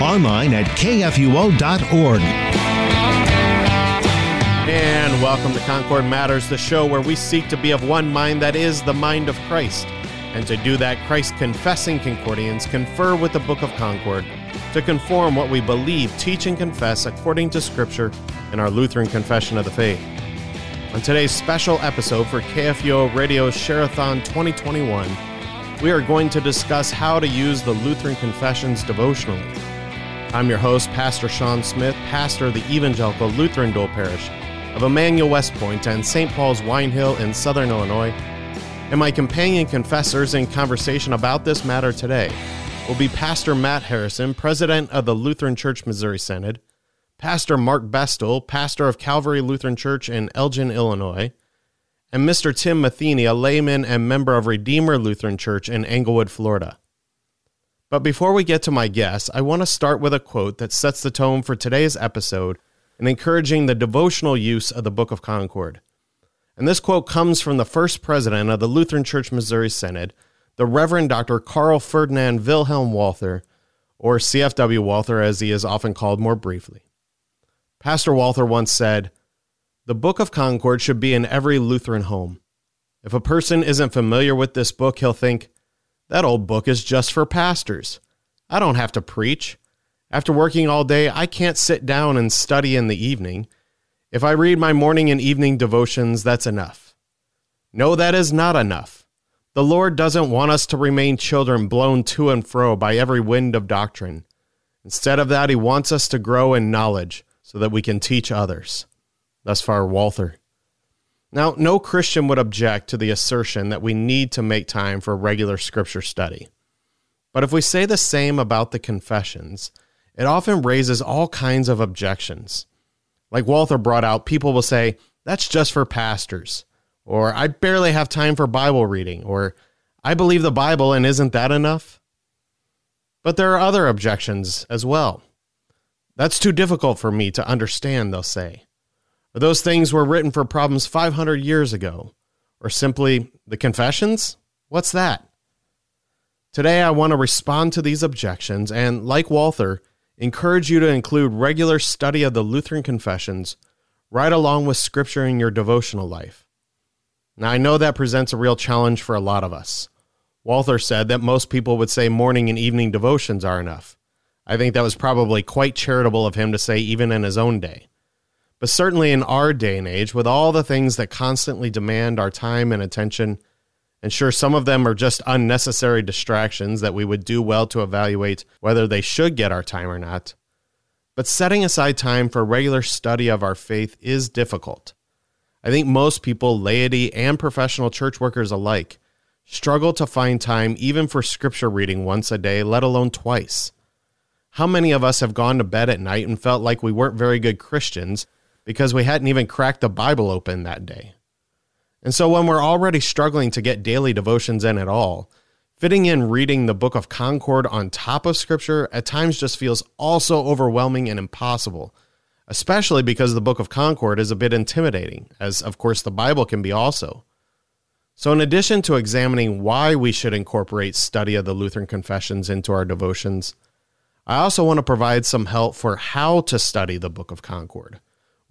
online at kfuo.org. And welcome to Concord Matters, the show where we seek to be of one mind that is the mind of Christ. And to do that, Christ confessing Concordians confer with the Book of Concord to conform what we believe, teach, and confess according to Scripture in our Lutheran Confession of the Faith. On today's special episode for KFUO Radio Share-a-thon 2021, we are going to discuss how to use the Lutheran Confessions devotionally. I'm your host, Pastor Sean Smith, pastor of the Evangelical Lutheran Dole Parish of Emmanuel West Point and St. Paul's Wine Hill in Southern Illinois. And my companion confessors in conversation about this matter today will be Pastor Matt Harrison, President of the Lutheran Church Missouri Synod, Pastor Mark Bestel, pastor of Calvary Lutheran Church in Elgin, Illinois, and Mr. Tim Matheny, a layman and member of Redeemer Lutheran Church in Englewood, Florida. But before we get to my guests, I want to start with a quote that sets the tone for today's episode and encouraging the devotional use of the Book of Concord. And this quote comes from the first president of the Lutheran Church Missouri Synod, the Reverend Dr. Carl Ferdinand Wilhelm Walther, or CFW Walther as he is often called more briefly. Pastor Walther once said, The Book of Concord should be in every Lutheran home. If a person isn't familiar with this book, he'll think, That old book is just for pastors. I don't have to preach. After working all day, I can't sit down and study in the evening. If I read my morning and evening devotions, that's enough. No, that is not enough. The Lord doesn't want us to remain children blown to and fro by every wind of doctrine. Instead of that, He wants us to grow in knowledge so that we can teach others. Thus far, Walther. Now, no Christian would object to the assertion that we need to make time for regular scripture study. But if we say the same about the confessions, it often raises all kinds of objections. Like Walther brought out, people will say, that's just for pastors, or I barely have time for Bible reading, or I believe the Bible and isn't that enough? But there are other objections as well. That's too difficult for me to understand, they'll say. Those things were written for problems 500 years ago. Or simply, the confessions? What's that? Today, I want to respond to these objections and, like Walther, encourage you to include regular study of the Lutheran confessions right along with scripture in your devotional life. Now, I know that presents a real challenge for a lot of us. Walther said that most people would say morning and evening devotions are enough. I think that was probably quite charitable of him to say, even in his own day. But certainly in our day and age, with all the things that constantly demand our time and attention, and sure, some of them are just unnecessary distractions that we would do well to evaluate whether they should get our time or not. But setting aside time for regular study of our faith is difficult. I think most people, laity and professional church workers alike, struggle to find time even for scripture reading once a day, let alone twice. How many of us have gone to bed at night and felt like we weren't very good Christians because we hadn't even cracked the Bible open that day? And so when we're already struggling to get daily devotions in at all, fitting in reading the book of Concord on top of scripture at times just feels also overwhelming and impossible, especially because the book of Concord is a bit intimidating, as of course the Bible can be also. So, in addition to examining why we should incorporate study of the Lutheran confessions into our devotions, I also want to provide some help for how to study the Book of Concord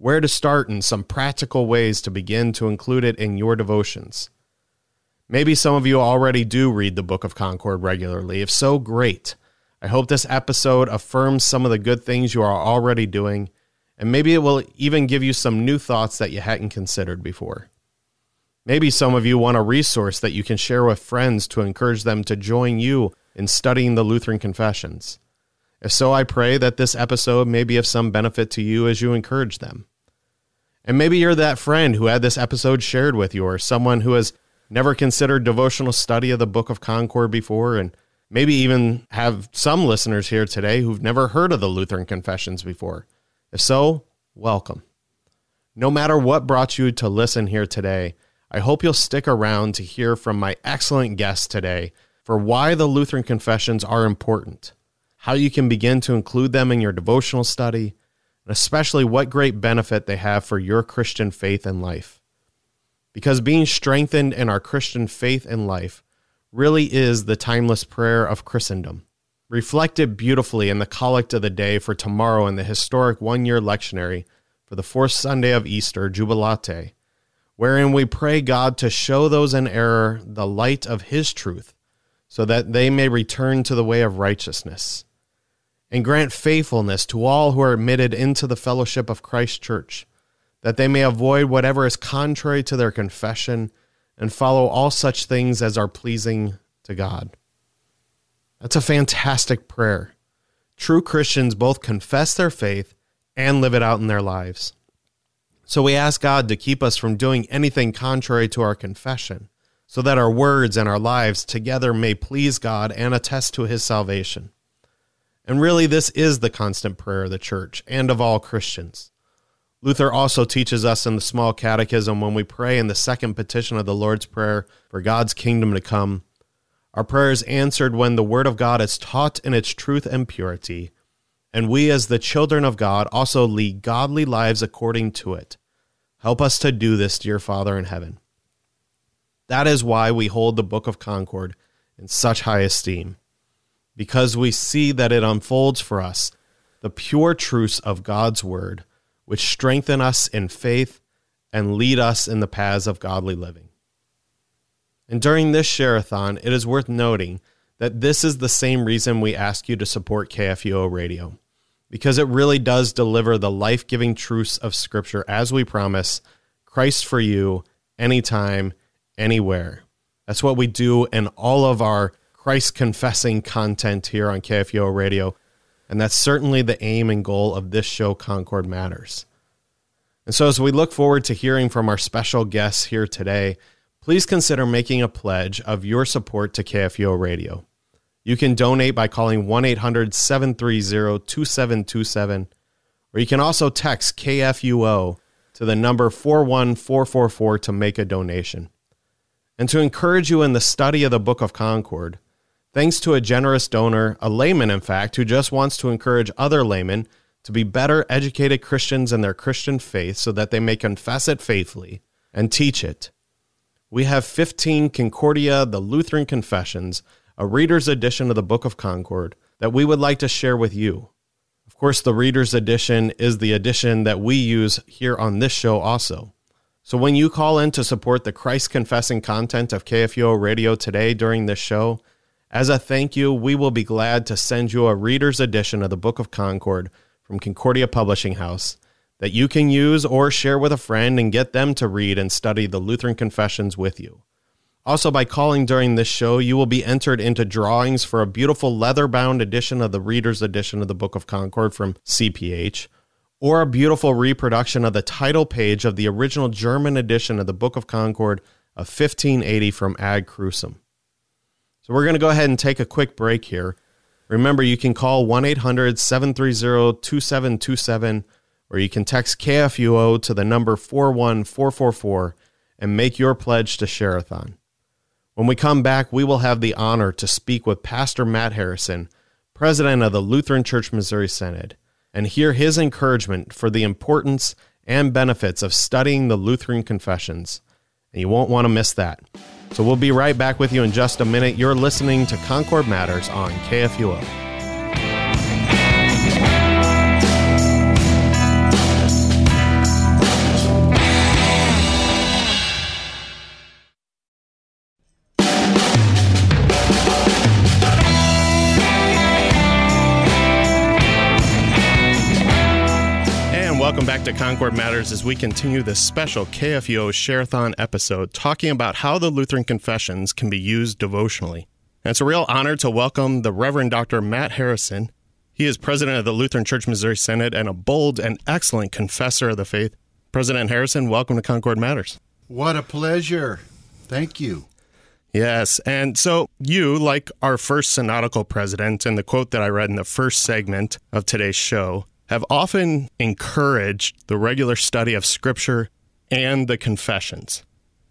where to start, and some practical ways to begin to include it in your devotions. Maybe some of you already do read the Book of Concord regularly. If so, great. I hope this episode affirms some of the good things you are already doing, and maybe it will even give you some new thoughts that you hadn't considered before. Maybe some of you want a resource that you can share with friends to encourage them to join you in studying the Lutheran confessions. If so, I pray that this episode may be of some benefit to you as you encourage them. And maybe you're that friend who had this episode shared with you, or someone who has never considered devotional study of the Book of Concord before and Maybe even have some listeners here today who've never heard of the Lutheran Confessions before. If so, welcome. No matter what brought you to listen here today, I hope you'll stick around to hear from my excellent guest today for why the Lutheran Confessions are important, how you can begin to include them in your devotional study, and especially what great benefit they have for your Christian faith and life. Because being strengthened in our Christian faith and life really is the timeless prayer of Christendom, reflected beautifully in the collect of the day for tomorrow in the historic one year lectionary for the fourth Sunday of Easter, Jubilate, wherein we pray God to show those in error the light of His truth, so that they may return to the way of righteousness, and grant faithfulness to all who are admitted into the fellowship of Christ's church, that they may avoid whatever is contrary to their confession and follow all such things as are pleasing to God. That's a fantastic prayer. True Christians both confess their faith and live it out in their lives. So we ask God to keep us from doing anything contrary to our confession, so that our words and our lives together may please God and attest to his salvation. And really, this is the constant prayer of the church and of all Christians. Luther also teaches us in the small catechism when we pray in the second petition of the Lord's Prayer for God's kingdom to come. Our prayer is answered when the Word of God is taught in its truth and purity, and we, as the children of God, also lead godly lives according to it. Help us to do this, dear Father in heaven. That is why we hold the Book of Concord in such high esteem, because we see that it unfolds for us the pure truths of God's Word which strengthen us in faith and lead us in the paths of godly living. And during this shareathon, it is worth noting that this is the same reason we ask you to support KFUO Radio, because it really does deliver the life giving truths of Scripture as we promise Christ for you, anytime, anywhere. That's what we do in all of our Christ confessing content here on KFUO Radio. And that's certainly the aim and goal of this show, Concord Matters. And so, as we look forward to hearing from our special guests here today, please consider making a pledge of your support to KFUO Radio. You can donate by calling 1 800 730 2727, or you can also text KFUO to the number 41444 to make a donation. And to encourage you in the study of the Book of Concord, Thanks to a generous donor, a layman, in fact, who just wants to encourage other laymen to be better educated Christians in their Christian faith so that they may confess it faithfully and teach it. We have 15 Concordia, the Lutheran Confessions, a reader's edition of the Book of Concord, that we would like to share with you. Of course, the reader's edition is the edition that we use here on this show also. So when you call in to support the Christ confessing content of KFUO Radio today during this show, as a thank you, we will be glad to send you a reader's edition of the Book of Concord from Concordia Publishing House that you can use or share with a friend and get them to read and study the Lutheran Confessions with you. Also, by calling during this show, you will be entered into drawings for a beautiful leather bound edition of the Reader's Edition of the Book of Concord from CPH, or a beautiful reproduction of the title page of the original German edition of the Book of Concord of 1580 from Ad Crucem. So we're going to go ahead and take a quick break here. Remember, you can call 1 800 730 2727 or you can text KFUO to the number 41444 and make your pledge to Shareathon. When we come back, we will have the honor to speak with Pastor Matt Harrison, president of the Lutheran Church Missouri Synod, and hear his encouragement for the importance and benefits of studying the Lutheran confessions. And you won't want to miss that. So we'll be right back with you in just a minute. You're listening to Concord Matters on KFUO. Back to Concord Matters as we continue this special KFUO Shareathon episode talking about how the Lutheran Confessions can be used devotionally. And it's a real honor to welcome the Reverend Dr. Matt Harrison. He is president of the Lutheran Church Missouri Synod and a bold and excellent confessor of the faith. President Harrison, welcome to Concord Matters. What a pleasure. Thank you. Yes. And so you, like our first synodical president, and the quote that I read in the first segment of today's show, have often encouraged the regular study of Scripture and the confessions.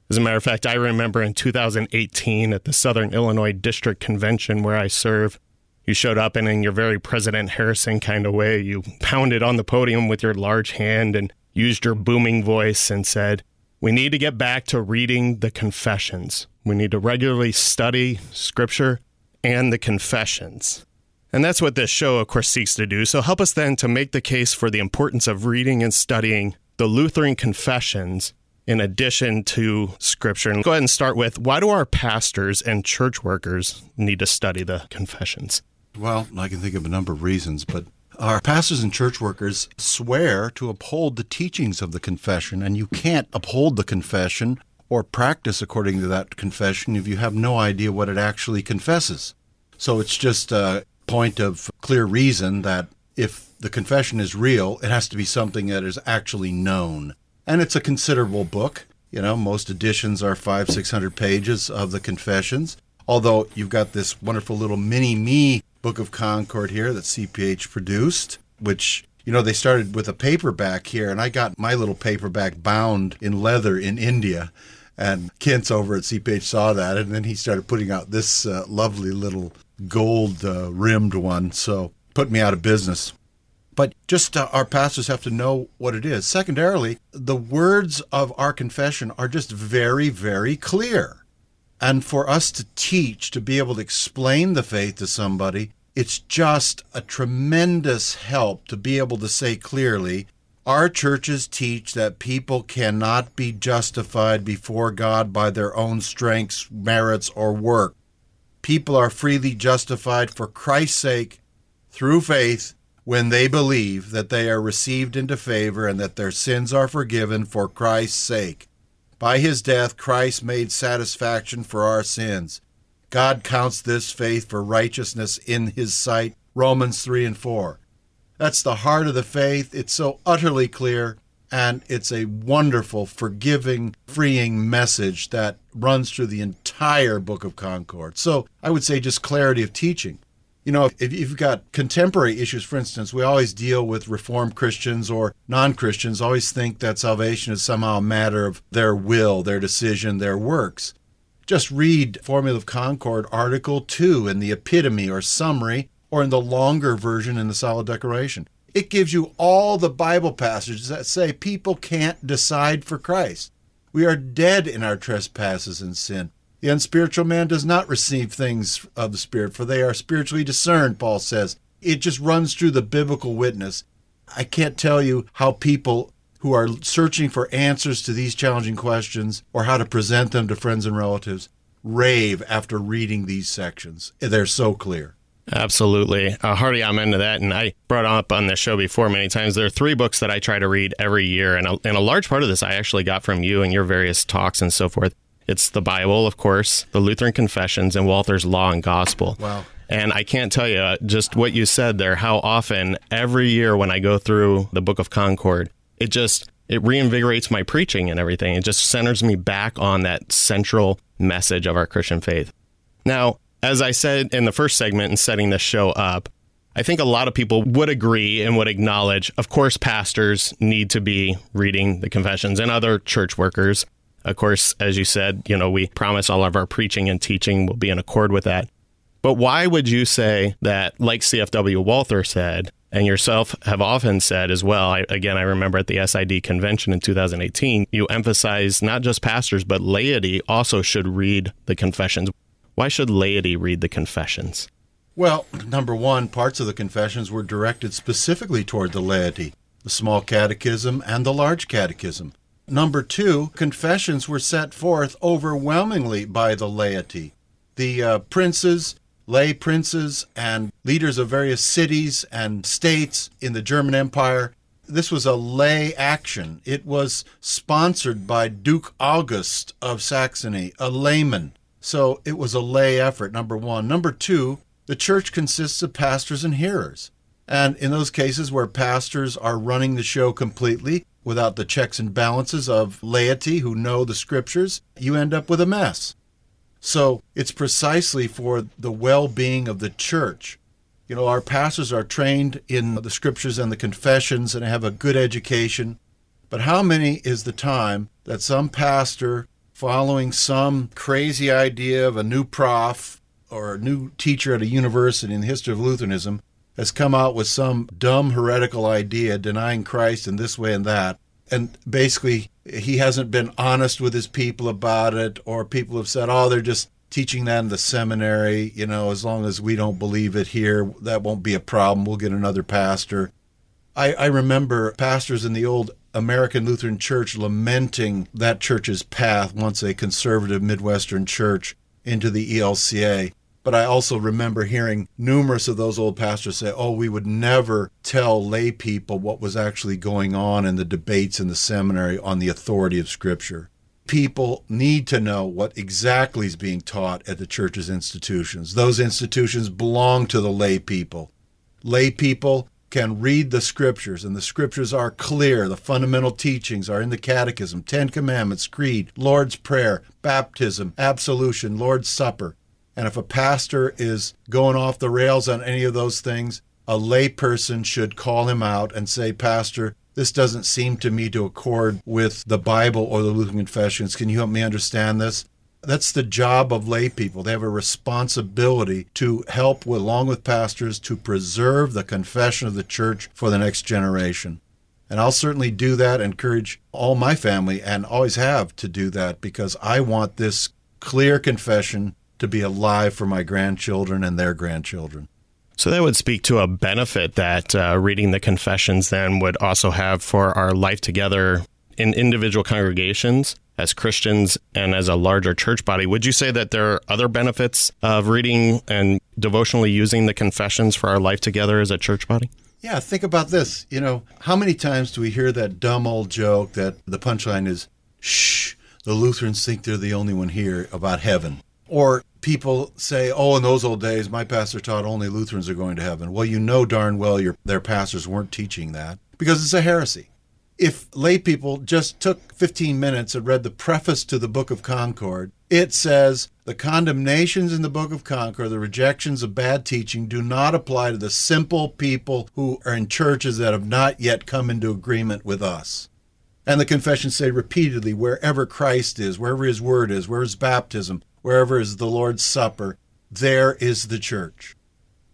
As a matter of fact, I remember in 2018 at the Southern Illinois District Convention where I serve, you showed up and in your very President Harrison kind of way, you pounded on the podium with your large hand and used your booming voice and said, We need to get back to reading the confessions. We need to regularly study Scripture and the confessions. And that's what this show, of course, seeks to do. So help us then to make the case for the importance of reading and studying the Lutheran confessions in addition to Scripture. And go ahead and start with why do our pastors and church workers need to study the confessions? Well, I can think of a number of reasons, but our pastors and church workers swear to uphold the teachings of the confession, and you can't uphold the confession or practice according to that confession if you have no idea what it actually confesses. So it's just a point of clear reason that if the confession is real, it has to be something that is actually known. And it's a considerable book. You know, most editions are five, six hundred pages of the confessions. Although you've got this wonderful little mini me Book of Concord here that CPH produced, which you know, they started with a paperback here, and I got my little paperback bound in leather in India. And Kent's over at CPH saw that, and then he started putting out this uh, lovely little gold uh, rimmed one. So put me out of business. But just uh, our pastors have to know what it is. Secondarily, the words of our confession are just very, very clear. And for us to teach, to be able to explain the faith to somebody, it's just a tremendous help to be able to say clearly our churches teach that people cannot be justified before God by their own strengths, merits, or work. People are freely justified for Christ's sake through faith when they believe that they are received into favor and that their sins are forgiven for Christ's sake. By his death, Christ made satisfaction for our sins. God counts this faith for righteousness in his sight. Romans 3 and 4. That's the heart of the faith. It's so utterly clear, and it's a wonderful, forgiving, freeing message that runs through the entire Book of Concord. So I would say just clarity of teaching. You know, if you've got contemporary issues, for instance, we always deal with Reformed Christians or non Christians, always think that salvation is somehow a matter of their will, their decision, their works. Just read Formula of Concord, Article 2 in the epitome or summary or in the longer version in the Solid Declaration. It gives you all the Bible passages that say people can't decide for Christ. We are dead in our trespasses and sin. The unspiritual man does not receive things of the Spirit, for they are spiritually discerned, Paul says. It just runs through the biblical witness. I can't tell you how people who are searching for answers to these challenging questions or how to present them to friends and relatives rave after reading these sections. They're so clear. Absolutely. Uh, Hardy, I'm into that. And I brought up on this show before many times. There are three books that I try to read every year. And a, and a large part of this I actually got from you and your various talks and so forth. It's the Bible, of course, the Lutheran Confessions, and Walther's Law and Gospel. Wow. And I can't tell you just what you said there, how often every year when I go through the Book of Concord, it just it reinvigorates my preaching and everything. It just centers me back on that central message of our Christian faith. Now, as I said in the first segment in setting this show up, I think a lot of people would agree and would acknowledge, of course, pastors need to be reading the confessions and other church workers. Of course, as you said, you know, we promise all of our preaching and teaching will be in accord with that. But why would you say that, like CFW Walther said, and yourself have often said as well, I, again, I remember at the SID convention in 2018, you emphasized not just pastors, but laity also should read the confessions. Why should laity read the confessions? Well, number one, parts of the confessions were directed specifically toward the laity the small catechism and the large catechism. Number two, confessions were set forth overwhelmingly by the laity. The uh, princes, lay princes, and leaders of various cities and states in the German Empire. This was a lay action. It was sponsored by Duke August of Saxony, a layman. So it was a lay effort, number one. Number two, the church consists of pastors and hearers. And in those cases where pastors are running the show completely without the checks and balances of laity who know the scriptures, you end up with a mess. So it's precisely for the well being of the church. You know, our pastors are trained in the scriptures and the confessions and have a good education. But how many is the time that some pastor, following some crazy idea of a new prof or a new teacher at a university in the history of Lutheranism, has come out with some dumb heretical idea denying Christ in this way and that? And basically, he hasn't been honest with his people about it, or people have said, oh, they're just teaching that in the seminary. You know, as long as we don't believe it here, that won't be a problem. We'll get another pastor. I, I remember pastors in the old American Lutheran Church lamenting that church's path once a conservative Midwestern church into the ELCA. But I also remember hearing numerous of those old pastors say, oh, we would never tell lay people what was actually going on in the debates in the seminary on the authority of Scripture. People need to know what exactly is being taught at the church's institutions. Those institutions belong to the lay people. Lay people can read the scriptures, and the scriptures are clear. The fundamental teachings are in the Catechism, Ten Commandments, Creed, Lord's Prayer, baptism, absolution, Lord's Supper. And if a pastor is going off the rails on any of those things, a layperson should call him out and say, Pastor, this doesn't seem to me to accord with the Bible or the Lutheran confessions. Can you help me understand this? That's the job of lay people. They have a responsibility to help, along with pastors, to preserve the confession of the church for the next generation. And I'll certainly do that, encourage all my family, and always have to do that because I want this clear confession to be alive for my grandchildren and their grandchildren. So that would speak to a benefit that uh, reading the confessions then would also have for our life together in individual congregations as Christians and as a larger church body. Would you say that there are other benefits of reading and devotionally using the confessions for our life together as a church body? Yeah, think about this. You know, how many times do we hear that dumb old joke that the punchline is, shh, the Lutherans think they're the only one here about heaven? Or people say, oh, in those old days, my pastor taught only Lutherans are going to heaven. Well, you know darn well your, their pastors weren't teaching that because it's a heresy. If lay people just took 15 minutes and read the preface to the Book of Concord, it says the condemnations in the Book of Concord, the rejections of bad teaching, do not apply to the simple people who are in churches that have not yet come into agreement with us. And the confessions say repeatedly wherever Christ is, wherever his word is, where is baptism, wherever is the Lord's Supper, there is the church.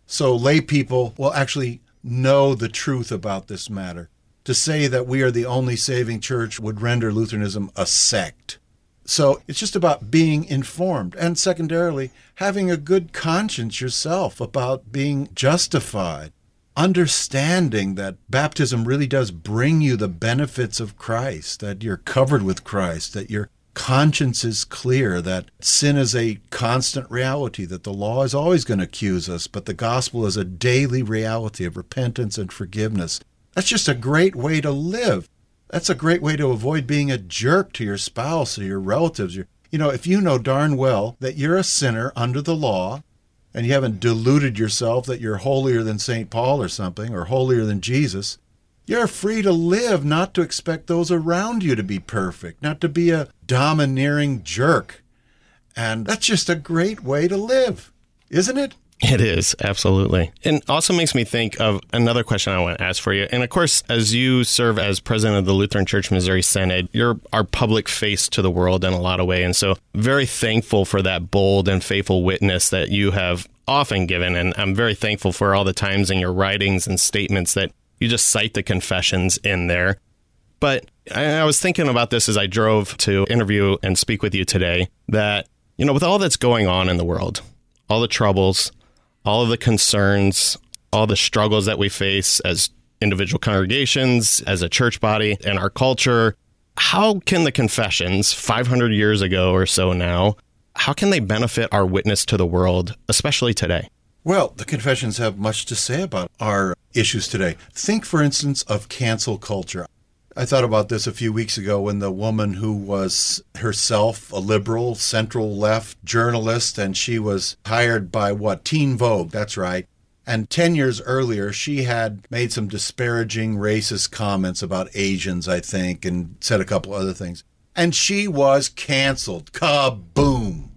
So lay people will actually know the truth about this matter. To say that we are the only saving church would render Lutheranism a sect. So it's just about being informed and secondarily having a good conscience yourself about being justified. Understanding that baptism really does bring you the benefits of Christ, that you're covered with Christ, that you're conscience is clear that sin is a constant reality, that the law is always going to accuse us, but the gospel is a daily reality of repentance and forgiveness. That's just a great way to live. That's a great way to avoid being a jerk to your spouse or your relatives. you know, if you know darn well that you're a sinner under the law and you haven't deluded yourself that you're holier than St. Paul or something or holier than Jesus, you're free to live, not to expect those around you to be perfect, not to be a domineering jerk. And that's just a great way to live, isn't it? It is, absolutely. And also makes me think of another question I want to ask for you. And of course, as you serve as president of the Lutheran Church Missouri Synod, you're our public face to the world in a lot of ways. And so, very thankful for that bold and faithful witness that you have often given. And I'm very thankful for all the times in your writings and statements that you just cite the confessions in there. But I, was thinking about this as I drove to interview and speak with you today that, you know, with all that's going on in the world, all the troubles, all of the concerns, all the struggles that we face as individual congregations, as a church body, and our culture, how can the confessions 500 years ago or so now, how can they benefit our witness to the world, especially today? Well, the confessions have much to say about our issues today. Think, for instance, of cancel culture. I thought about this a few weeks ago when the woman who was herself a liberal, central left journalist, and she was hired by what? Teen Vogue, that's right. And 10 years earlier, she had made some disparaging racist comments about Asians, I think, and said a couple other things. And she was canceled. Kaboom.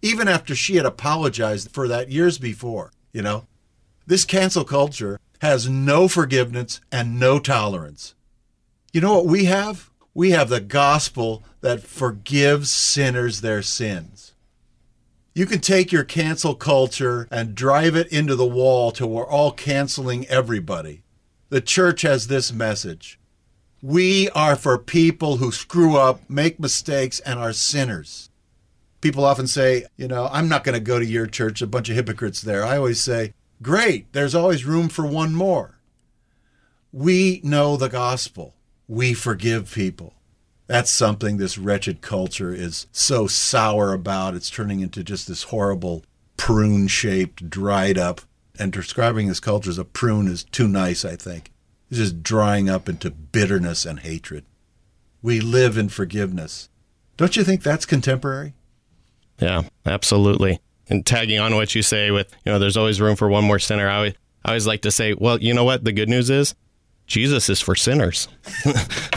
even after she had apologized for that years before, you know? This cancel culture has no forgiveness and no tolerance. You know what we have? We have the gospel that forgives sinners their sins. You can take your cancel culture and drive it into the wall till we're all canceling everybody. The church has this message. We are for people who screw up, make mistakes, and are sinners. People often say, you know, I'm not going to go to your church, a bunch of hypocrites there. I always say, great, there's always room for one more. We know the gospel, we forgive people. That's something this wretched culture is so sour about. It's turning into just this horrible prune shaped, dried up. And describing this culture as a prune is too nice, I think. It's just drying up into bitterness and hatred. We live in forgiveness. Don't you think that's contemporary? Yeah, absolutely. And tagging on what you say with, you know, there's always room for one more sinner. I always, I always like to say, well, you know what? The good news is Jesus is for sinners.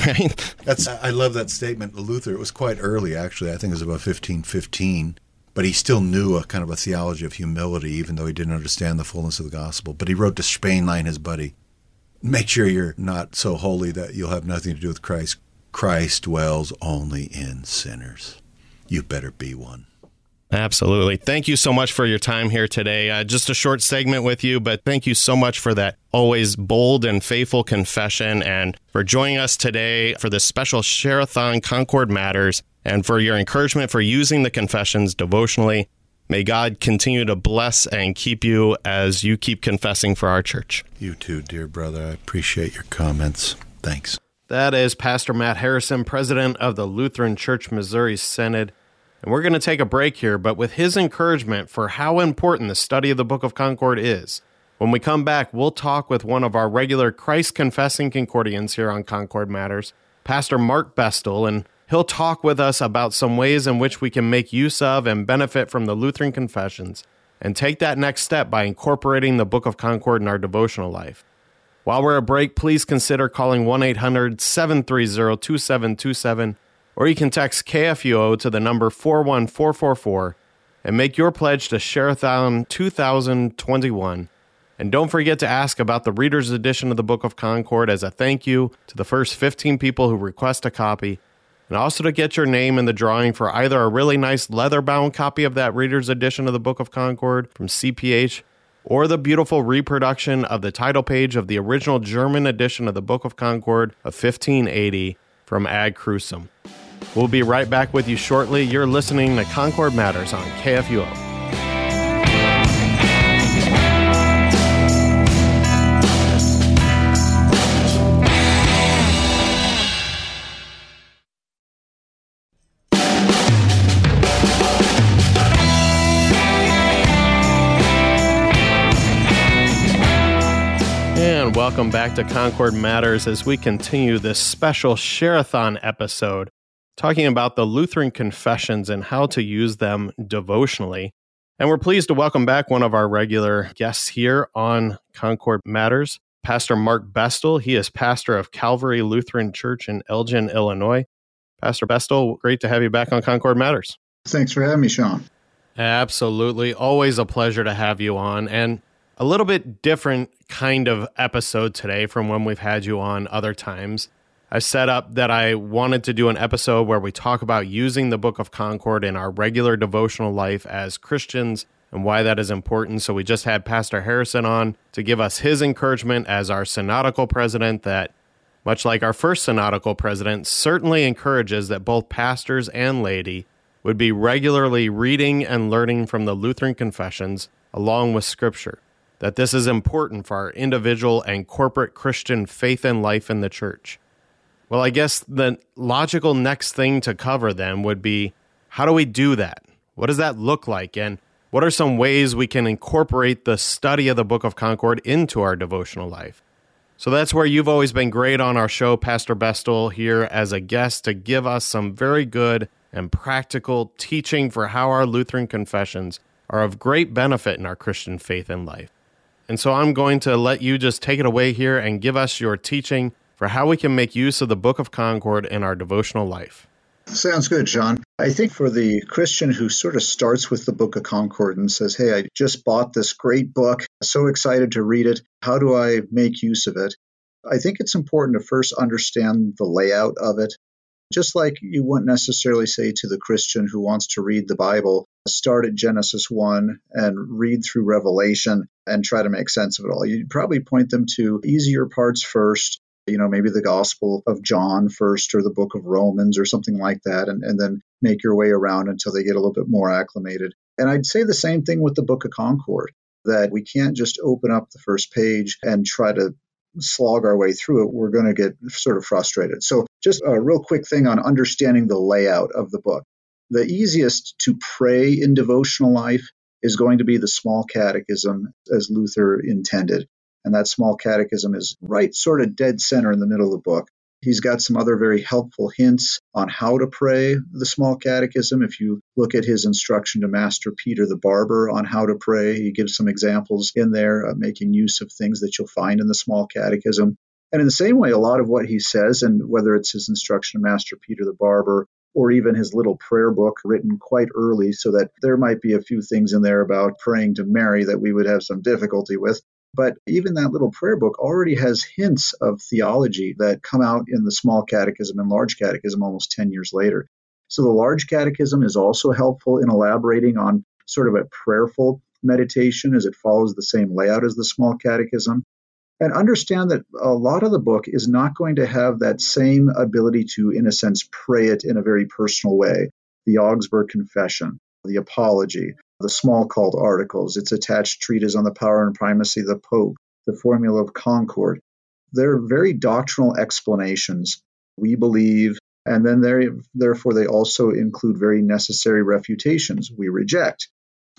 right? That's I love that statement. Luther, it was quite early actually. I think it was about 1515, but he still knew a kind of a theology of humility even though he didn't understand the fullness of the gospel. But he wrote to Spenlein his buddy, make sure you're not so holy that you'll have nothing to do with Christ. Christ dwells only in sinners. You better be one. Absolutely. Thank you so much for your time here today. Uh, just a short segment with you, but thank you so much for that always bold and faithful confession and for joining us today for this special Share-a-thon Concord Matters and for your encouragement for using the confessions devotionally. May God continue to bless and keep you as you keep confessing for our church. You too, dear brother. I appreciate your comments. Thanks. That is Pastor Matt Harrison, president of the Lutheran Church Missouri Synod. And we're going to take a break here, but with his encouragement for how important the study of the Book of Concord is. When we come back, we'll talk with one of our regular Christ confessing Concordians here on Concord Matters, Pastor Mark Bestel, and he'll talk with us about some ways in which we can make use of and benefit from the Lutheran confessions and take that next step by incorporating the Book of Concord in our devotional life. While we're at break, please consider calling 1 800 730 2727 or you can text KFUO to the number 41444 and make your pledge to Share-a-thon 2021. And don't forget to ask about the reader's edition of the Book of Concord as a thank you to the first 15 people who request a copy, and also to get your name in the drawing for either a really nice leather bound copy of that reader's edition of the Book of Concord from CPH or the beautiful reproduction of the title page of the original German edition of the Book of Concord of 1580 from Ad Crucem. We'll be right back with you shortly. You're listening to Concord Matters on KFUO. And welcome back to Concord Matters as we continue this special Share-a-thon episode talking about the Lutheran confessions and how to use them devotionally. And we're pleased to welcome back one of our regular guests here on Concord Matters, Pastor Mark Bestel. He is pastor of Calvary Lutheran Church in Elgin, Illinois. Pastor Bestel, great to have you back on Concord Matters. Thanks for having me, Sean. Absolutely. Always a pleasure to have you on. And a little bit different kind of episode today from when we've had you on other times. I set up that I wanted to do an episode where we talk about using the Book of Concord in our regular devotional life as Christians and why that is important. So we just had Pastor Harrison on to give us his encouragement as our synodical president that much like our first synodical president certainly encourages that both pastors and laity would be regularly reading and learning from the Lutheran confessions along with scripture. That this is important for our individual and corporate Christian faith and life in the church. Well, I guess the logical next thing to cover then would be how do we do that? What does that look like? And what are some ways we can incorporate the study of the Book of Concord into our devotional life? So that's where you've always been great on our show, Pastor Bestel, here as a guest to give us some very good and practical teaching for how our Lutheran confessions are of great benefit in our Christian faith and life. And so I'm going to let you just take it away here and give us your teaching for how we can make use of the Book of Concord in our devotional life. Sounds good, John. I think for the Christian who sort of starts with the Book of Concord and says, Hey, I just bought this great book, so excited to read it. How do I make use of it? I think it's important to first understand the layout of it. Just like you wouldn't necessarily say to the Christian who wants to read the Bible, start at Genesis 1 and read through Revelation and try to make sense of it all. You'd probably point them to easier parts first, you know, maybe the Gospel of John first or the book of Romans or something like that, and, and then make your way around until they get a little bit more acclimated. And I'd say the same thing with the book of Concord, that we can't just open up the first page and try to slog our way through it. We're going to get sort of frustrated. So, just a real quick thing on understanding the layout of the book. The easiest to pray in devotional life is going to be the small catechism as Luther intended. And that small catechism is right sort of dead center in the middle of the book. He's got some other very helpful hints on how to pray the small catechism. If you look at his instruction to Master Peter the Barber on how to pray, he gives some examples in there, uh, making use of things that you'll find in the small catechism. And in the same way, a lot of what he says, and whether it's his instruction to Master Peter the Barber or even his little prayer book written quite early, so that there might be a few things in there about praying to Mary that we would have some difficulty with. But even that little prayer book already has hints of theology that come out in the small catechism and large catechism almost 10 years later. So the large catechism is also helpful in elaborating on sort of a prayerful meditation as it follows the same layout as the small catechism. And understand that a lot of the book is not going to have that same ability to, in a sense, pray it in a very personal way. The Augsburg Confession, the Apology, the Smalcald Articles, its attached treatise on the power and primacy of the Pope, the Formula of Concord. They're very doctrinal explanations. We believe, and then therefore they also include very necessary refutations. We reject.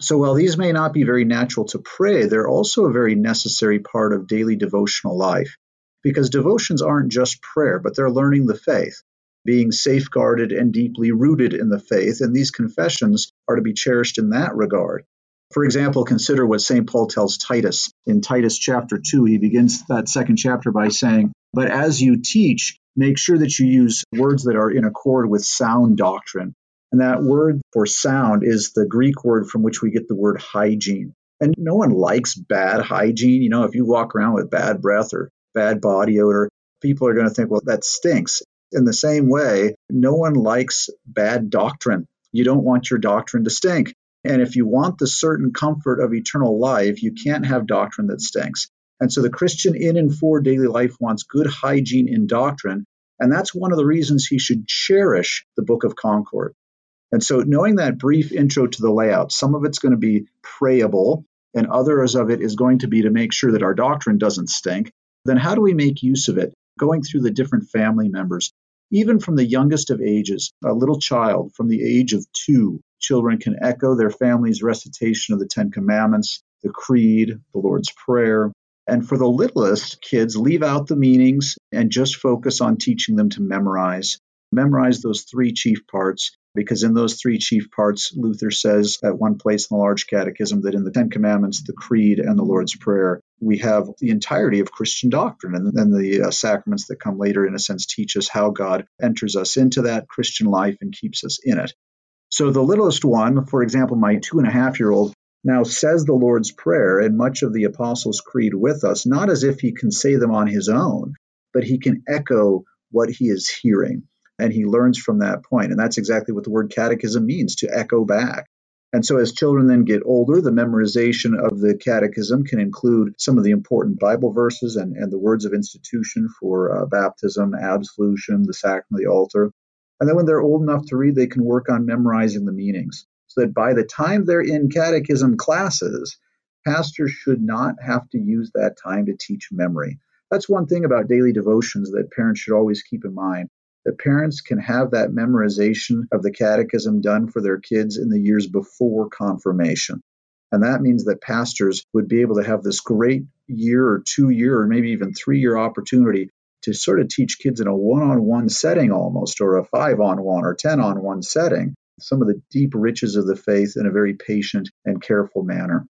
So while these may not be very natural to pray, they're also a very necessary part of daily devotional life because devotions aren't just prayer, but they're learning the faith being safeguarded and deeply rooted in the faith, and these confessions are to be cherished in that regard. For example, consider what St. Paul tells Titus. In Titus chapter 2, he begins that second chapter by saying, But as you teach, make sure that you use words that are in accord with sound doctrine. And that word for sound is the Greek word from which we get the word hygiene. And no one likes bad hygiene. You know, if you walk around with bad breath or bad body odor, people are going to think, well, that stinks. In the same way, no one likes bad doctrine. You don't want your doctrine to stink. And if you want the certain comfort of eternal life, you can't have doctrine that stinks. And so the Christian in and for daily life wants good hygiene in doctrine. And that's one of the reasons he should cherish the Book of Concord. And so, knowing that brief intro to the layout, some of it's going to be prayable, and others of it is going to be to make sure that our doctrine doesn't stink. Then, how do we make use of it? going through the different family members, even from the youngest of ages, a little child from the age of two, children can echo their family's recitation of the Ten Commandments, the Creed, the Lord's Prayer. And for the littlest kids, leave out the meanings and just focus on teaching them to memorize. Memorize those three chief parts because in those three chief parts, Luther says at one place in the Large Catechism that in the Ten Commandments, the Creed, and the Lord's Prayer, we have the entirety of Christian doctrine. And then the uh, sacraments that come later, in a sense, teach us how God enters us into that Christian life and keeps us in it. So the littlest one, for example, my two and a half year old, now says the Lord's Prayer and much of the Apostles' Creed with us, not as if he can say them on his own, but he can echo what he is hearing and he learns from that point. And that's exactly what the word catechism means to echo back. And so, as children then get older, the memorization of the catechism can include some of the important Bible verses and, and the words of institution for uh, baptism, absolution, the sacrament, of the altar. And then, when they're old enough to read, they can work on memorizing the meanings. So that by the time they're in catechism classes, pastors should not have to use that time to teach memory. That's one thing about daily devotions that parents should always keep in mind that parents can have that memorization of the catechism done for their kids in the years before confirmation. And that means that pastors would be able to have this great year or two year or maybe even three year opportunity to sort of teach kids in a one on one setting almost, or a five on one or 10 on one setting, some of the deep riches of the faith in a very patient and careful manner.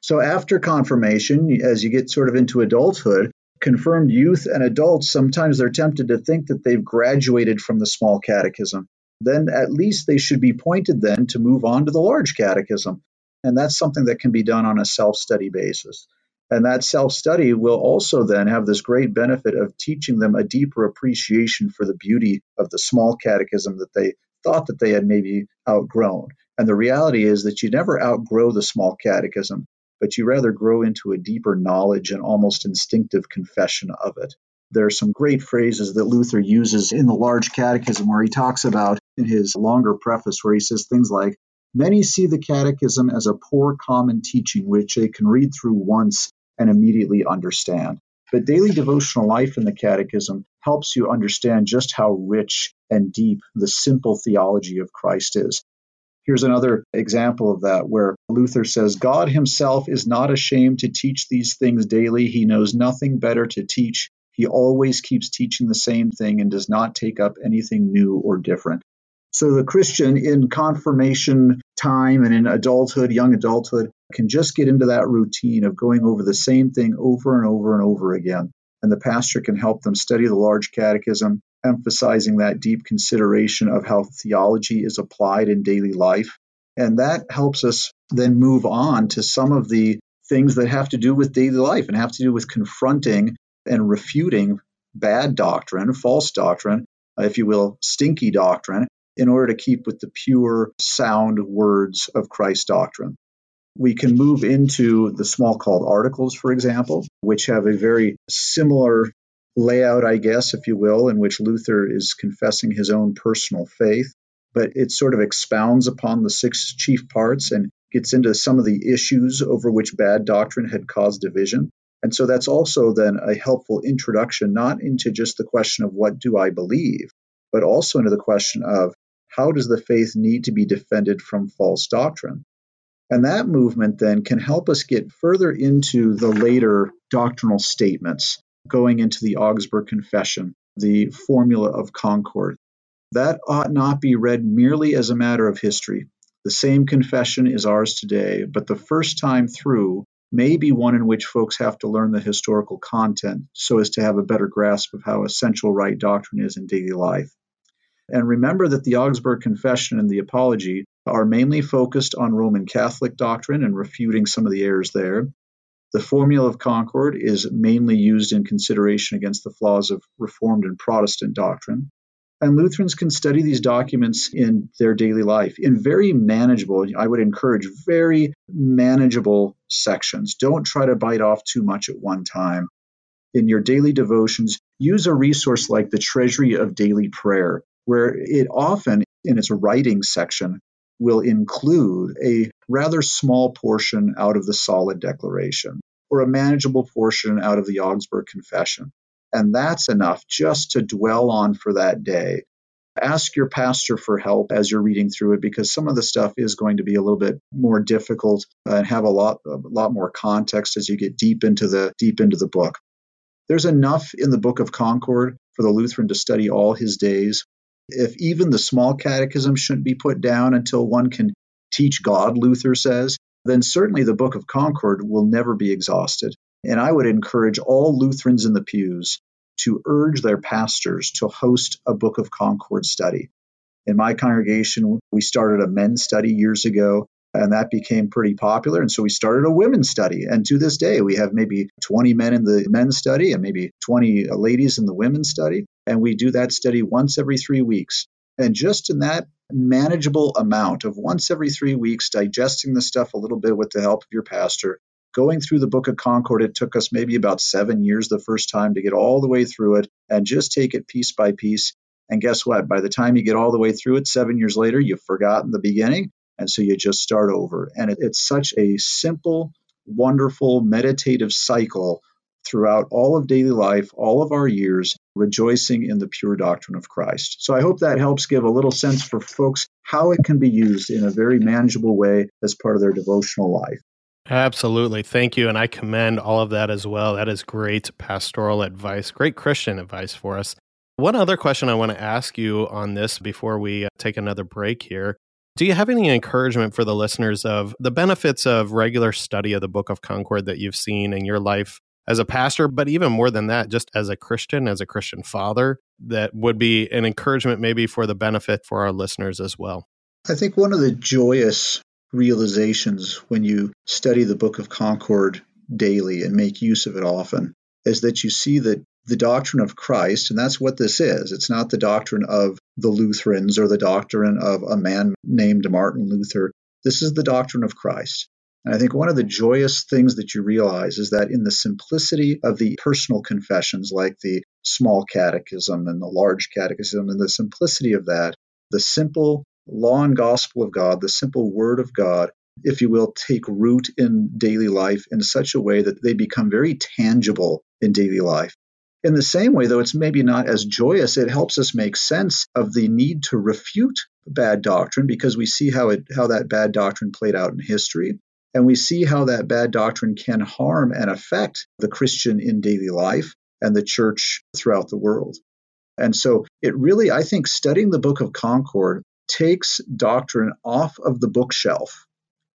So after confirmation, as you get sort of into adulthood, confirmed youth and adults, sometimes they're tempted to think that they've graduated from the small catechism. then at least they should be pointed then to move on to the large catechism. And that's something that can be done on a self study basis. And that self study will also then have this great benefit of teaching them a deeper appreciation for the beauty of the small catechism that they thought that they had maybe outgrown. And the reality is that you never outgrow the small catechism, but you rather grow into a deeper knowledge and almost instinctive confession of it. There are some great phrases that Luther uses in the large catechism where he talks about in his longer preface, where he says things like, Many see the catechism as a poor common teaching which they can read through once and immediately understand. But daily devotional life in the Catechism helps you understand just how rich and deep the simple theology of Christ is. Here's another example of that where Luther says, God himself is not ashamed to teach these things daily. He knows nothing better to teach. He always keeps teaching the same thing and does not take up anything new or different. So the Christian in confirmation time and in adulthood, young adulthood, can just get into that routine of going over the same thing over and over and over again. And the pastor can help them study the large catechism, emphasizing that deep consideration of how theology is applied in daily life. And that helps us then move on to some of the things that have to do with daily life and have to do with confronting and refuting bad doctrine, false doctrine, if you will, stinky doctrine, in order to keep with the pure, sound words of Christ's doctrine. We can move into the Smalcald Articles, for example, which have a very similar layout, I guess, if you will, in which Luther is confessing his own personal faith. But it sort of expounds upon the six chief parts and gets into some of the issues over which bad doctrine had caused division. And so that's also then a helpful introduction, not into just the question of what do I believe, but also into the question of how does the faith need to be defended from false doctrine? And that movement then can help us get further into the later doctrinal statements, going into the Augsburg Confession, the Formula of Concord. That ought not be read merely as a matter of history. The same confession is ours today, but the first time through may be one in which folks have to learn the historical content so as to have a better grasp of how essential right doctrine is in daily life. And remember that the Augsburg Confession and the Apology are mainly focused on Roman Catholic doctrine and refuting some of the errors there. The Formula of Concord is mainly used in consideration against the flaws of Reformed and Protestant doctrine. And Lutherans can study these documents in their daily life in very manageable, I would encourage very manageable sections. Don't try to bite off too much at one time. In your daily devotions, use a resource like the Treasury of Daily Prayer where it often, in its writing section, will include a rather small portion out of the solid declaration or a manageable portion out of the Augsburg Confession. And that's enough just to dwell on for that day. Ask your pastor for help as you're reading through it because some of the stuff is going to be a little bit more difficult and have a lot a lot more context as you get deep into the deep into the book. There's enough in the Book of Concord for the Lutheran to study all his days if even the small catechism shouldn't be put down until one can teach God, Luther says, then certainly the Book of Concord will never be exhausted. And I would encourage all Lutherans in the pews to urge their pastors to host a Book of Concord study. In my congregation, we started a men's study years ago, and that became pretty popular. And so we started a women's study. And to this day, we have maybe 20 men in the men's study and maybe 20 ladies in the women's study. And we do that study once every three weeks. And just in that manageable amount of once every three weeks, digesting the stuff a little bit with the help of your pastor, going through the book of Concord, it took us maybe about seven years the first time to get all the way through it and just take it piece by piece. And guess what? By the time you get all the way through it, seven years later, you've forgotten the beginning. And so you just start over. And it, it's such a simple, wonderful, meditative cycle throughout all of daily life, all of our years, rejoicing in the pure doctrine of Christ. So I hope that helps give a little sense for folks how it can be used in a very manageable way as part of their devotional life. Absolutely. Thank you. And I commend all of that as well. That is great pastoral advice, great Christian advice for us. One other question I want to ask you on this before we uh, take another break here. Do you have any encouragement for the listeners of the benefits of regular study of the Book of Concord that you've seen in your life as a pastor, but even more than that, just as a Christian, as a Christian father, that would be an encouragement maybe for the benefit for our listeners as well? I think one of the joyous realizations when you study the Book of Concord daily and make use of it often is that you see that the doctrine of Christ, and that's what this is. It's not the doctrine of the Lutherans or the doctrine of a man named Martin Luther. This is the doctrine of Christ. And I think one of the joyous things that you realize is that in the simplicity of the personal confessions, like the small catechism and the large catechism, and the simplicity of that, the simple law and gospel of God, the simple word of God, if you will, take root in daily life in such a way that they become very tangible in daily life. In the same way, though it's maybe not as joyous, it helps us make sense of the need to refute bad doctrine because we see how it how that bad doctrine played out in history. And we see how that bad doctrine can harm and affect the Christian in daily life and the church throughout the world. And so it really, I think, studying the Book of Concord takes doctrine off of the bookshelf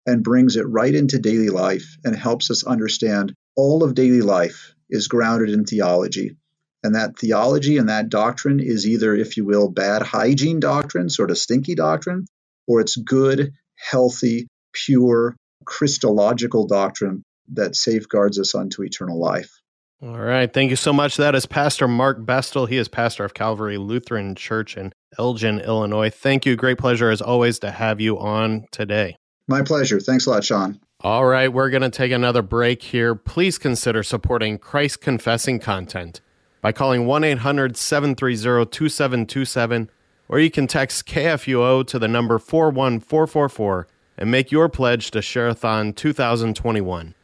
and brings it right into daily life and helps us understand all of daily life is grounded in theology. And that theology and that doctrine is either, if you will, bad hygiene doctrine, sort of stinky doctrine, or it's good, healthy, pure, Christological doctrine that safeguards us unto eternal life. All right. Thank you so much. That is Pastor Mark Bestel. He is pastor of Calvary Lutheran Church in Elgin, Illinois. Thank you. Great pleasure, as always, to have you on today. My pleasure. Thanks a lot, Sean. All right. We're going to take another break here. Please consider supporting Christ confessing content by calling 1 800 730 2727, or you can text KFUO to the number 41444 and make your pledge to Shareathon 2021.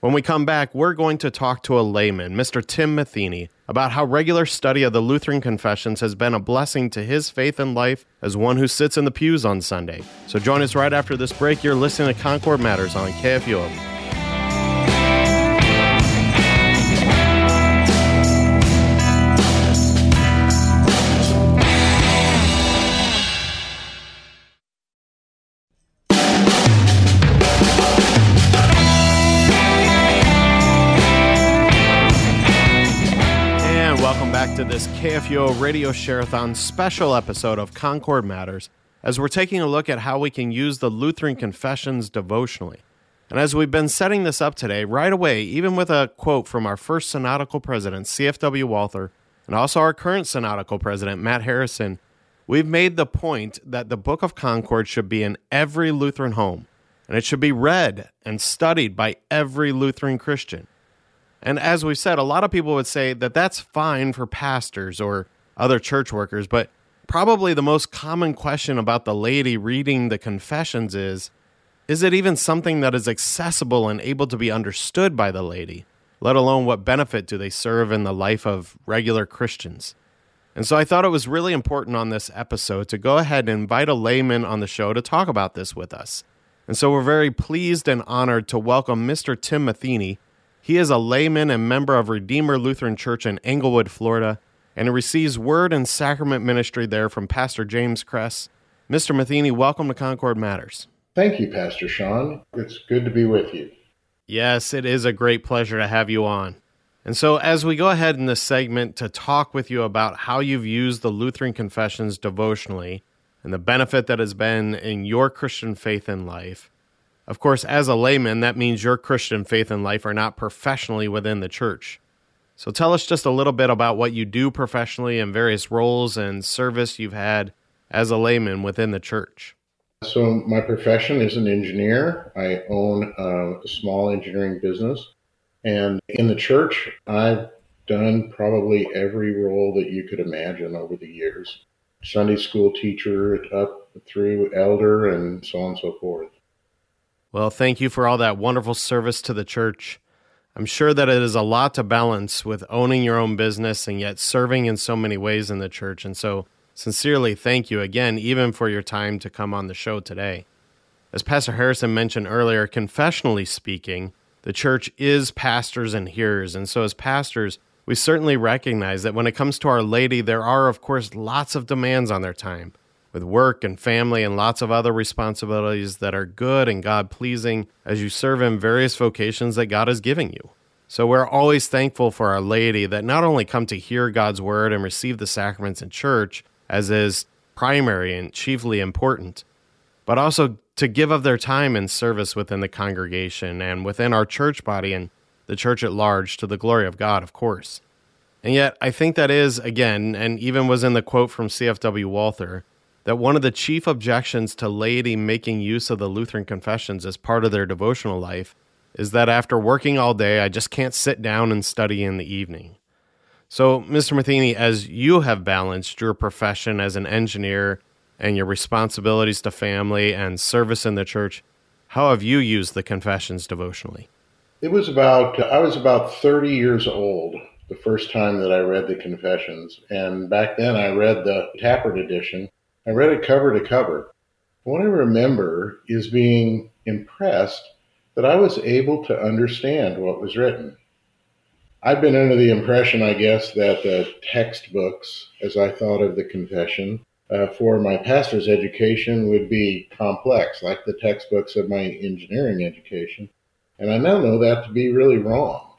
When we come back, we're going to talk to a layman, Mr. Tim Matheny, about how regular study of the Lutheran Confessions has been a blessing to his faith and life as one who sits in the pews on Sunday. So join us right after this break. You're listening to Concord Matters on KFUO. To this KFUO Radio Shareathon special episode of Concord Matters as we're taking a look at how we can use the Lutheran Confessions devotionally. And as we've been setting this up today, right away, even with a quote from our first synodical president, CFW Walther, and also our current synodical president, Matt Harrison, we've made the point that the Book of Concord should be in every Lutheran home, and it should be read and studied by every Lutheran Christian. And as we said, a lot of people would say that that's fine for pastors or other church workers, but probably the most common question about the laity reading the confessions is is it even something that is accessible and able to be understood by the laity, let alone what benefit do they serve in the life of regular Christians? And so I thought it was really important on this episode to go ahead and invite a layman on the show to talk about this with us. And so we're very pleased and honored to welcome Mr. Tim Matheny. He is a layman and member of Redeemer Lutheran Church in Englewood, Florida, and he receives word and sacrament ministry there from Pastor James Kress. Mr. Matheny, welcome to Concord Matters. Thank you, Pastor Sean. It's good to be with you. Yes, it is a great pleasure to have you on. And so, as we go ahead in this segment to talk with you about how you've used the Lutheran Confessions devotionally and the benefit that has been in your Christian faith and life, of course, as a layman, that means your Christian faith and life are not professionally within the church. So tell us just a little bit about what you do professionally and various roles and service you've had as a layman within the church. So, my profession is an engineer. I own a small engineering business. And in the church, I've done probably every role that you could imagine over the years Sunday school teacher up through elder and so on and so forth. Well, thank you for all that wonderful service to the church. I'm sure that it is a lot to balance with owning your own business and yet serving in so many ways in the church. And so, sincerely, thank you again, even for your time to come on the show today. As Pastor Harrison mentioned earlier, confessionally speaking, the church is pastors and hearers. And so, as pastors, we certainly recognize that when it comes to Our laity, there are, of course, lots of demands on their time with work and family and lots of other responsibilities that are good and God pleasing as you serve in various vocations that God is giving you. So we're always thankful for our laity that not only come to hear God's word and receive the sacraments in church, as is primary and chiefly important, but also to give of their time and service within the congregation and within our church body and the church at large to the glory of God, of course. And yet, I think that is, again, and even was in the quote from CFW Walther, that one of the chief objections to laity making use of the Lutheran confessions as part of their devotional life is that after working all day, I just can't sit down and study in the evening. So, Mr. Matheny, as you have balanced your profession as an engineer and your responsibilities to family and service in the church, how have you used the confessions devotionally? It was about, I was about 30 years old the first time that I read the confessions. And back then I read the Tappert edition. I read it cover to cover. What I remember is being impressed that I was able to understand what was written. I've been under the impression, I guess, that the textbooks, as I thought of the confession, uh, for my pastor's education would be complex, like the textbooks of my engineering education. And I now know that to be really wrong.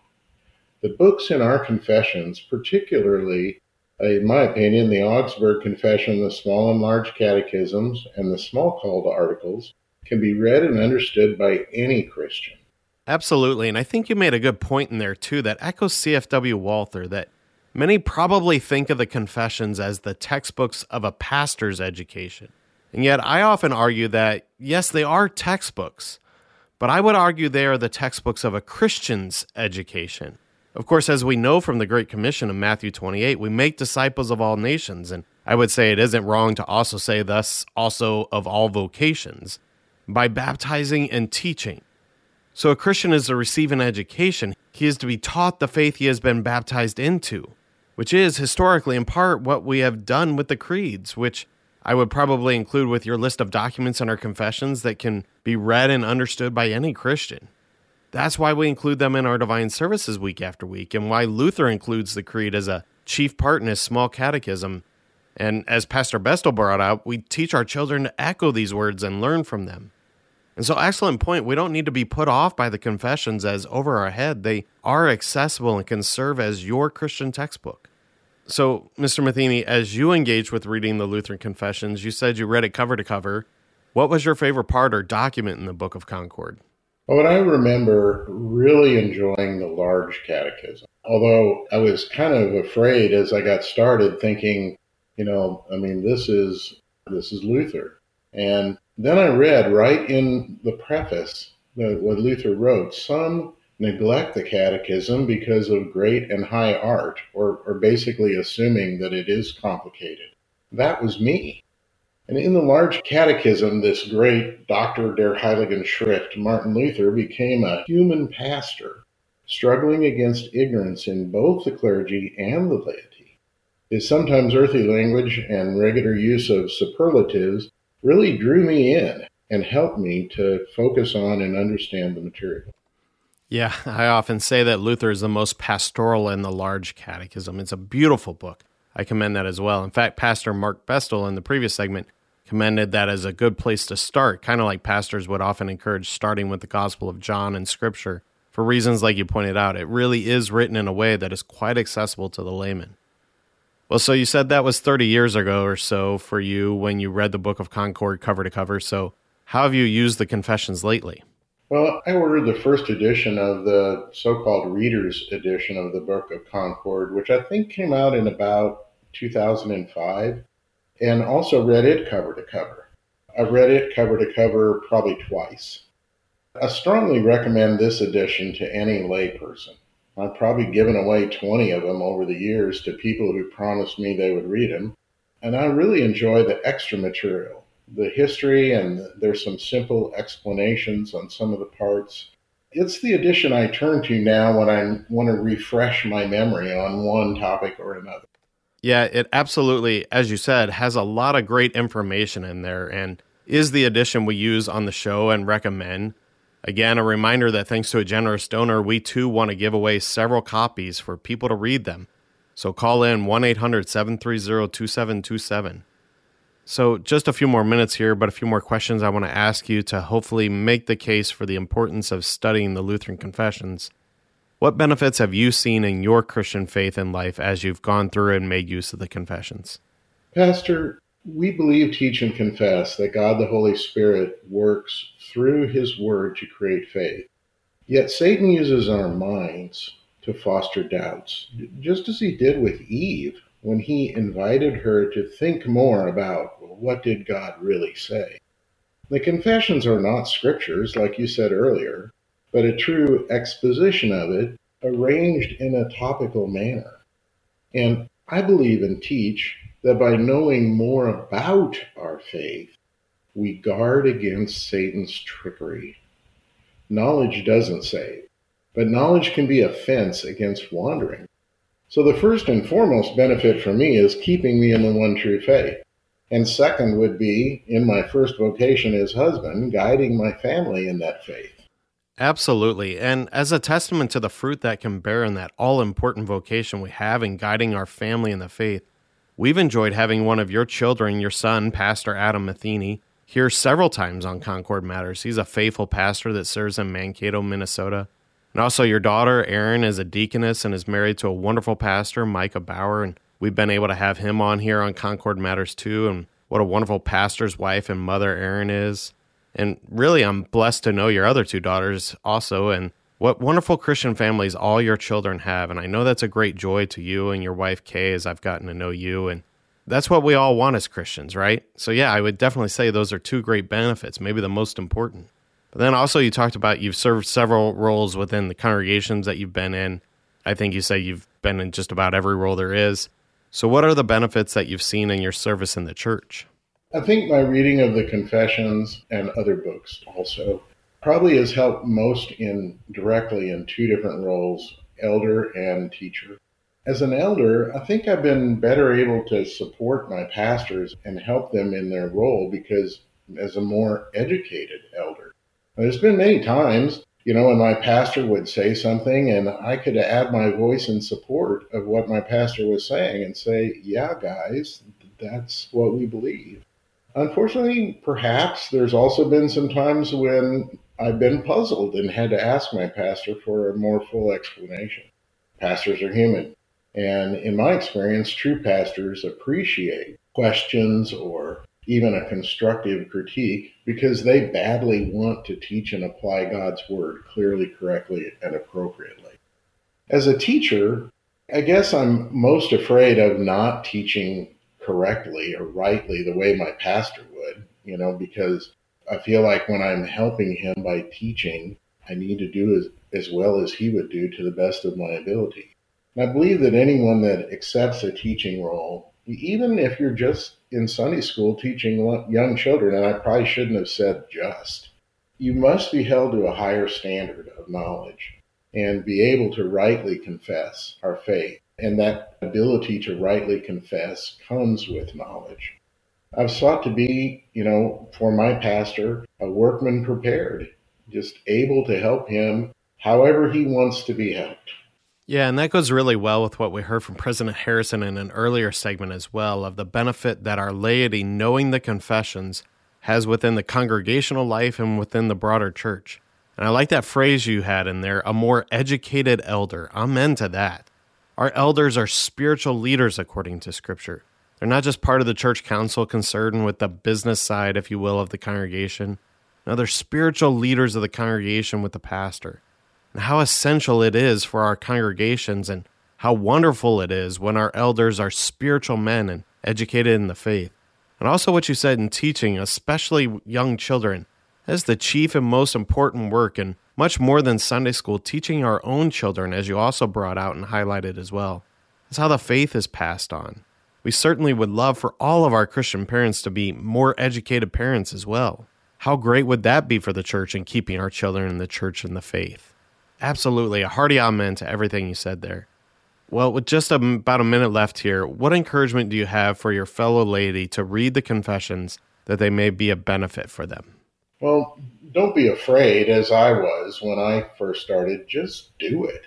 The books in our confessions, particularly, in my opinion, the Augsburg Confession, the Small and Large Catechisms, and the Smalcald Articles, can be read and understood by any Christian. Absolutely. And I think you made a good point in there, too, that echoes CFW Walther that many probably think of the confessions as the textbooks of a pastor's education. And yet, I often argue that, yes, they are textbooks, but I would argue they are the textbooks of a Christian's education. Of course, as we know from the Great Commission in Matthew 28, we make disciples of all nations. And I would say it isn't wrong to also say, thus, also of all vocations, by baptizing and teaching. So a Christian is to receive an education. He is to be taught the faith he has been baptized into, which is historically in part what we have done with the creeds, which I would probably include with your list of documents in our confessions that can be read and understood by any Christian. That's why we include them in our divine services week after week, and why Luther includes the creed as a chief part in his small catechism. And as Pastor Bestel brought out, we teach our children to echo these words and learn from them. And so, excellent point. We don't need to be put off by the confessions as over our head. They are accessible and can serve as your Christian textbook. So, Mr. Matheny, as you engaged with reading the Lutheran Confessions, you said you read it cover to cover. What was your favorite part or document in the Book of Concord? Well, I remember really enjoying the large catechism, although I was kind of afraid as I got started thinking, you know, I mean, this is, this is Luther. And then I read right in the preface that what Luther wrote, some neglect the catechism because of great and high art, or, or basically assuming that it is complicated. That was me. And in the large catechism, this great Doctor der Heiligen Schrift, Martin Luther became a human pastor, struggling against ignorance in both the clergy and the laity. His sometimes earthy language and regular use of superlatives really drew me in and helped me to focus on and understand the material. Yeah, I often say that Luther is the most pastoral in the large catechism. It's a beautiful book. I commend that as well. In fact, Pastor Mark Bestel in the previous segment commended that as a good place to start, kind of like pastors would often encourage starting with the Gospel of John and Scripture. For reasons like you pointed out, it really is written in a way that is quite accessible to the layman. Well, so you said that was 30 years ago or so for you when you read the Book of Concord cover to cover. So, how have you used the confessions lately? Well, I ordered the first edition of the so called Reader's Edition of the Book of Concord, which I think came out in about 2005 and also read it cover to cover. I've read it cover to cover probably twice. I strongly recommend this edition to any layperson. I've probably given away 20 of them over the years to people who promised me they would read them. And I really enjoy the extra material, the history, and there's some simple explanations on some of the parts. It's the edition I turn to now when I want to refresh my memory on one topic or another. Yeah, it absolutely, as you said, has a lot of great information in there and is the edition we use on the show and recommend. Again, a reminder that thanks to a generous donor, we too want to give away several copies for people to read them. So call in 1 800 730 2727. So, just a few more minutes here, but a few more questions I want to ask you to hopefully make the case for the importance of studying the Lutheran confessions. What benefits have you seen in your Christian faith and life as you've gone through and made use of the confessions? Pastor, we believe, teach, and confess that God the Holy Spirit works through His Word to create faith. Yet Satan uses our minds to foster doubts, just as he did with Eve when he invited her to think more about well, what did God really say. The confessions are not scriptures, like you said earlier, but a true exposition of it arranged in a topical manner. And I believe and teach that by knowing more about our faith, we guard against Satan's trickery. Knowledge doesn't save, but knowledge can be a fence against wandering. So the first and foremost benefit for me is keeping me in the one true faith. And second would be, in my first vocation as husband, guiding my family in that faith. Absolutely. And as a testament to the fruit that can bear in that all important vocation we have in guiding our family in the faith, we've enjoyed having one of your children, your son, Pastor Adam Matheny, here several times on Concord Matters. He's a faithful pastor that serves in Mankato, Minnesota. And also, your daughter, Erin, is a deaconess and is married to a wonderful pastor, Micah Bauer. And we've been able to have him on here on Concord Matters too. And what a wonderful pastor's wife and mother Erin is. And really, I'm blessed to know your other two daughters also, and what wonderful Christian families all your children have. And I know that's a great joy to you and your wife, Kay, as I've gotten to know you. And that's what we all want as Christians, right? So, yeah, I would definitely say those are two great benefits, maybe the most important. But then also, you talked about you've served several roles within the congregations that you've been in. I think you say you've been in just about every role there is. So, what are the benefits that you've seen in your service in the church? I think my reading of the Confessions and other books also probably has helped most in directly in two different roles, elder and teacher. As an elder, I think I've been better able to support my pastors and help them in their role because as a more educated elder. There's been many times, you know, when my pastor would say something and I could add my voice in support of what my pastor was saying and say, yeah, guys, that's what we believe. Unfortunately, perhaps there's also been some times when I've been puzzled and had to ask my pastor for a more full explanation. Pastors are human. And in my experience, true pastors appreciate questions or even a constructive critique because they badly want to teach and apply God's word clearly, correctly, and appropriately. As a teacher, I guess I'm most afraid of not teaching correctly or rightly the way my pastor would, you know, because I feel like when I'm helping him by teaching, I need to do as, as well as he would do to the best of my ability. And I believe that anyone that accepts a teaching role, even if you're just in Sunday school teaching young children, and I probably shouldn't have said just, you must be held to a higher standard of knowledge and be able to rightly confess our faith and that ability to rightly confess comes with knowledge. I've sought to be, you know, for my pastor, a workman prepared, just able to help him however he wants to be helped. Yeah, and that goes really well with what we heard from President Harrison in an earlier segment as well of the benefit that our laity, knowing the confessions, has within the congregational life and within the broader church. And I like that phrase you had in there a more educated elder. Amen to that. Our elders are spiritual leaders according to Scripture. They're not just part of the church council concerned with the business side, if you will, of the congregation. No, they're spiritual leaders of the congregation with the pastor. And how essential it is for our congregations and how wonderful it is when our elders are spiritual men and educated in the faith. And also what you said in teaching, especially young children, as the chief and most important work and much more than Sunday school, teaching our own children, as you also brought out and highlighted as well, is how the faith is passed on. We certainly would love for all of our Christian parents to be more educated parents as well. How great would that be for the church and keeping our children in the church and the faith? Absolutely. A hearty amen to everything you said there. Well, with just about a minute left here, what encouragement do you have for your fellow laity to read the confessions that they may be a benefit for them? Well, don't be afraid, as I was when I first started. Just do it.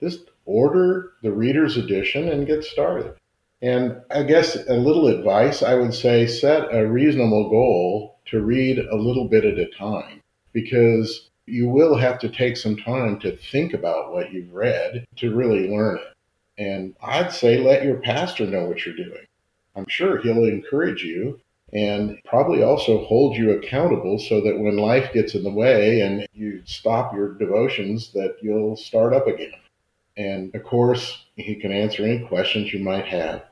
Just order the reader's edition and get started. And I guess a little advice I would say set a reasonable goal to read a little bit at a time because you will have to take some time to think about what you've read to really learn it. And I'd say let your pastor know what you're doing. I'm sure he'll encourage you and probably also hold you accountable so that when life gets in the way and you stop your devotions that you'll start up again. And of course, he can answer any questions you might have.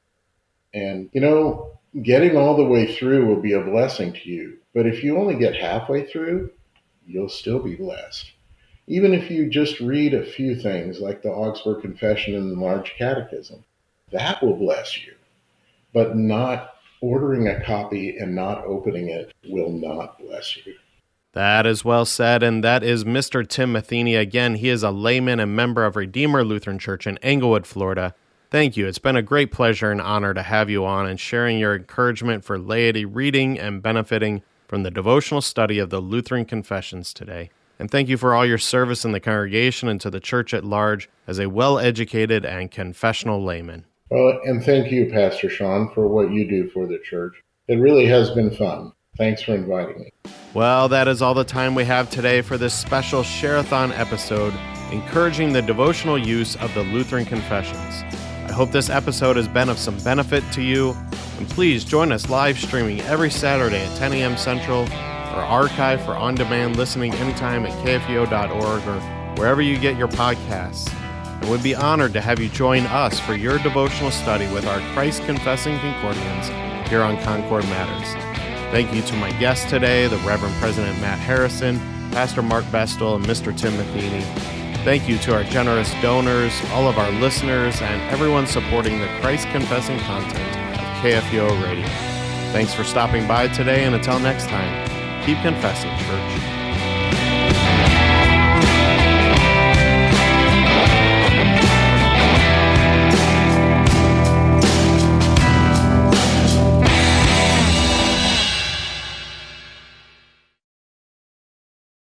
And you know, getting all the way through will be a blessing to you. But if you only get halfway through, you'll still be blessed. Even if you just read a few things like the Augsburg Confession and the Large Catechism, that will bless you. But not ordering a copy and not opening it will not bless you. That is well said, and that is Mr. Tim Matheny. Again, he is a layman and member of Redeemer Lutheran Church in Englewood, Florida. Thank you. It's been a great pleasure and honor to have you on and sharing your encouragement for laity reading and benefiting from the devotional study of the Lutheran Confessions today. And thank you for all your service in the congregation and to the church at large as a well educated and confessional layman. Well, and thank you, Pastor Sean, for what you do for the church. It really has been fun. Thanks for inviting me. Well, that is all the time we have today for this special Share-a-thon episode, encouraging the devotional use of the Lutheran Confessions. I hope this episode has been of some benefit to you, and please join us live streaming every Saturday at 10 a.m. Central, or archive for on-demand listening anytime at kfuo.org or wherever you get your podcasts and would be honored to have you join us for your devotional study with our Christ Confessing Concordians here on Concord Matters. Thank you to my guests today, the Reverend President Matt Harrison, Pastor Mark Bestel, and Mr. Tim Matheny. Thank you to our generous donors, all of our listeners, and everyone supporting the Christ Confessing content of KFUO Radio. Thanks for stopping by today, and until next time, keep confessing, church.